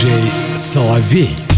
Диджей Соловей.